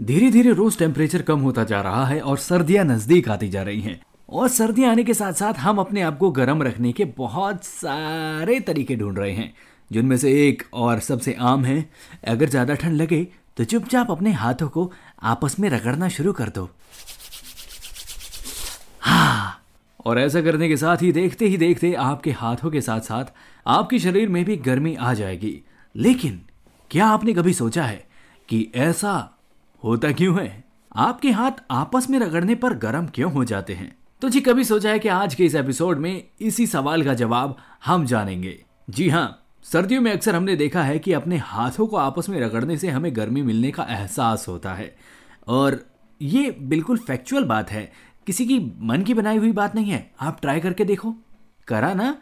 धीरे धीरे रोज टेम्परेचर कम होता जा रहा है और सर्दियाँ नज़दीक आती जा रही हैं। और सर्दियाँ आने के साथ साथ हम अपने आप को गर्म रखने के बहुत सारे तरीके ढूंढ रहे हैं, जिनमें से एक और सबसे आम है। अगर ज़्यादा ठंड लगे तो चुपचाप अपने हाथों को आपस में रगड़ना शुरू कर दो। हाँ। और ऐसा करने के साथ ही देखते ही देखते आपके हाथों के साथ साथ आपके शरीर में भी गर्मी आ जाएगी। लेकिन क्या आपने कभी सोचा है कि ऐसा होता क्यों है? आपके हाथ आपस में रगड़ने पर गर्म क्यों हो जाते हैं? तो जी कभी सोचा है कि आज के इस एपिसोड में इसी सवाल का जवाब हम जानेंगे? जी हाँ सर्दियों में अक्सर हमने देखा है कि अपने हाथों को आपस में रगड़ने से हमें गर्मी मिलने का एहसास होता है। और ये बिल्कुल फैक्चुअल बात है। किसी की मन की बनाई हुई बात नहीं है। आप ट्राई करके देखो। करा ना?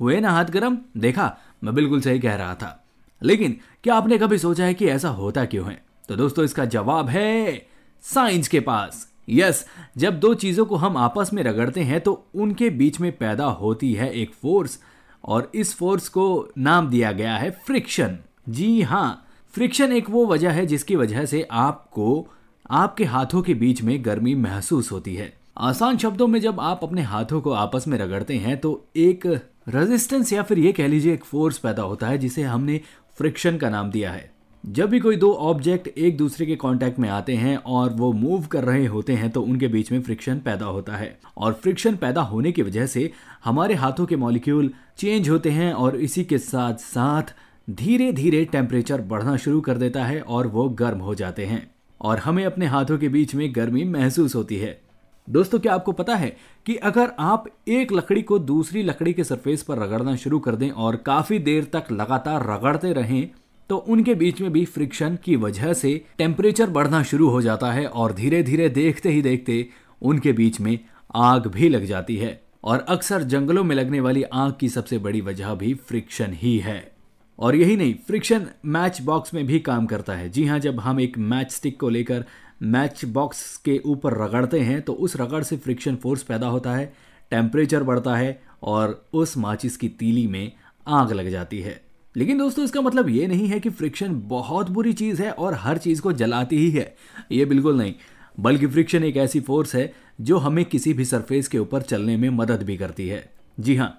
हुए ना हाथ गर्म? देखा, मैं बिल्कुल सही कह रहा था। लेकिन, क्या आपने कभी सोचा है कि ऐसा होता क्यों है? तो दोस्तों इसका जवाब है साइंस के पास। यस yes, जब दो चीज़ों को हम आपस में रगड़ते हैं तो उनके बीच में पैदा होती है एक फोर्स और इस फोर्स को नाम दिया गया है फ्रिक्शन। जी हाँ फ्रिक्शन एक वो वजह है जिसकी वजह से आपको आपके हाथों के बीच में गर्मी महसूस होती है। आसान शब्दों में जब आप अपने हाथों को आपस में रगड़ते हैं तो एक रेजिस्टेंस या फिर ये कह लीजिए एक फोर्स पैदा होता है जिसे हमने फ्रिक्शन का नाम दिया है। जब भी कोई दो ऑब्जेक्ट एक दूसरे के कांटेक्ट में आते हैं और वो मूव कर रहे होते हैं तो उनके बीच में फ्रिक्शन पैदा होता है। और फ्रिक्शन पैदा होने की वजह से हमारे हाथों के मॉलिक्यूल चेंज होते हैं और इसी के साथ साथ धीरे धीरे टेम्परेचर बढ़ना शुरू कर देता है और वो गर्म हो जाते हैं। और हमें अपने हाथों के बीच में गर्मी महसूस होती है। दोस्तों, क्या आपको पता है कि अगर आप एक लकड़ी को दूसरी लकड़ी के सरफेस पर रगड़ना शुरू कर दें और काफ़ी देर तक लगातार रगड़ते रहें तो उनके बीच में भी फ्रिक्शन की वजह से टेम्परेचर बढ़ना शुरू हो जाता है और धीरे धीरे देखते ही देखते उनके बीच में आग भी लग जाती है और अक्सर जंगलों में लगने वाली आग की सबसे बड़ी वजह भी फ्रिक्शन ही है। और यही नहीं फ्रिक्शन मैच बॉक्स में भी काम करता है। जी हाँ जब हम एक मैच स्टिक को लेकर मैच बॉक्स के ऊपर रगड़ते हैं तो उस रगड़ से फ्रिक्शन फोर्स पैदा होता है टेम्परेचर बढ़ता है और उस माचिस की तीली में आग लग जाती है। लेकिन दोस्तों, इसका मतलब ये नहीं है कि फ्रिक्शन बहुत बुरी चीज़ है और हर चीज़ को जलाती ही है। ये बिल्कुल नहीं। बल्कि फ्रिक्शन एक ऐसी फोर्स है जो हमें किसी भी सरफेस के ऊपर चलने में मदद भी करती है। जी हाँ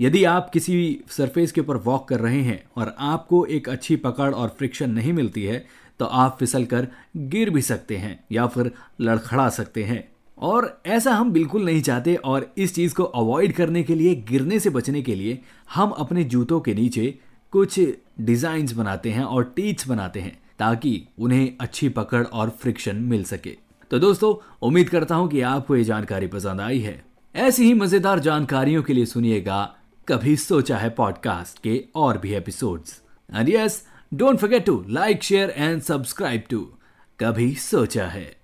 यदि आप किसी सरफेस के ऊपर वॉक कर रहे हैं और आपको एक अच्छी पकड़ और फ्रिक्शन नहीं मिलती है तो आप फिसल कर गिर भी सकते हैं या फिर लड़खड़ा सकते हैं। और ऐसा हम बिल्कुल नहीं चाहते और इस चीज़ को अवॉइड करने के लिए, गिरने से बचने के लिए हम अपने जूतों के नीचे कुछ डिज़ाइन बनाते हैं और टीच बनाते हैं ताकि उन्हें अच्छी पकड़ और फ्रिक्शन मिल सके। तो दोस्तों, उम्मीद करता हूँ कि आपको ये जानकारी पसंद आई है। ऐसी ही मज़ेदार जानकारियों के लिए सुनिएगा कभी सोचा है पॉडकास्ट के और भी episodes and yes don't forget to like share and subscribe to कभी सोचा है।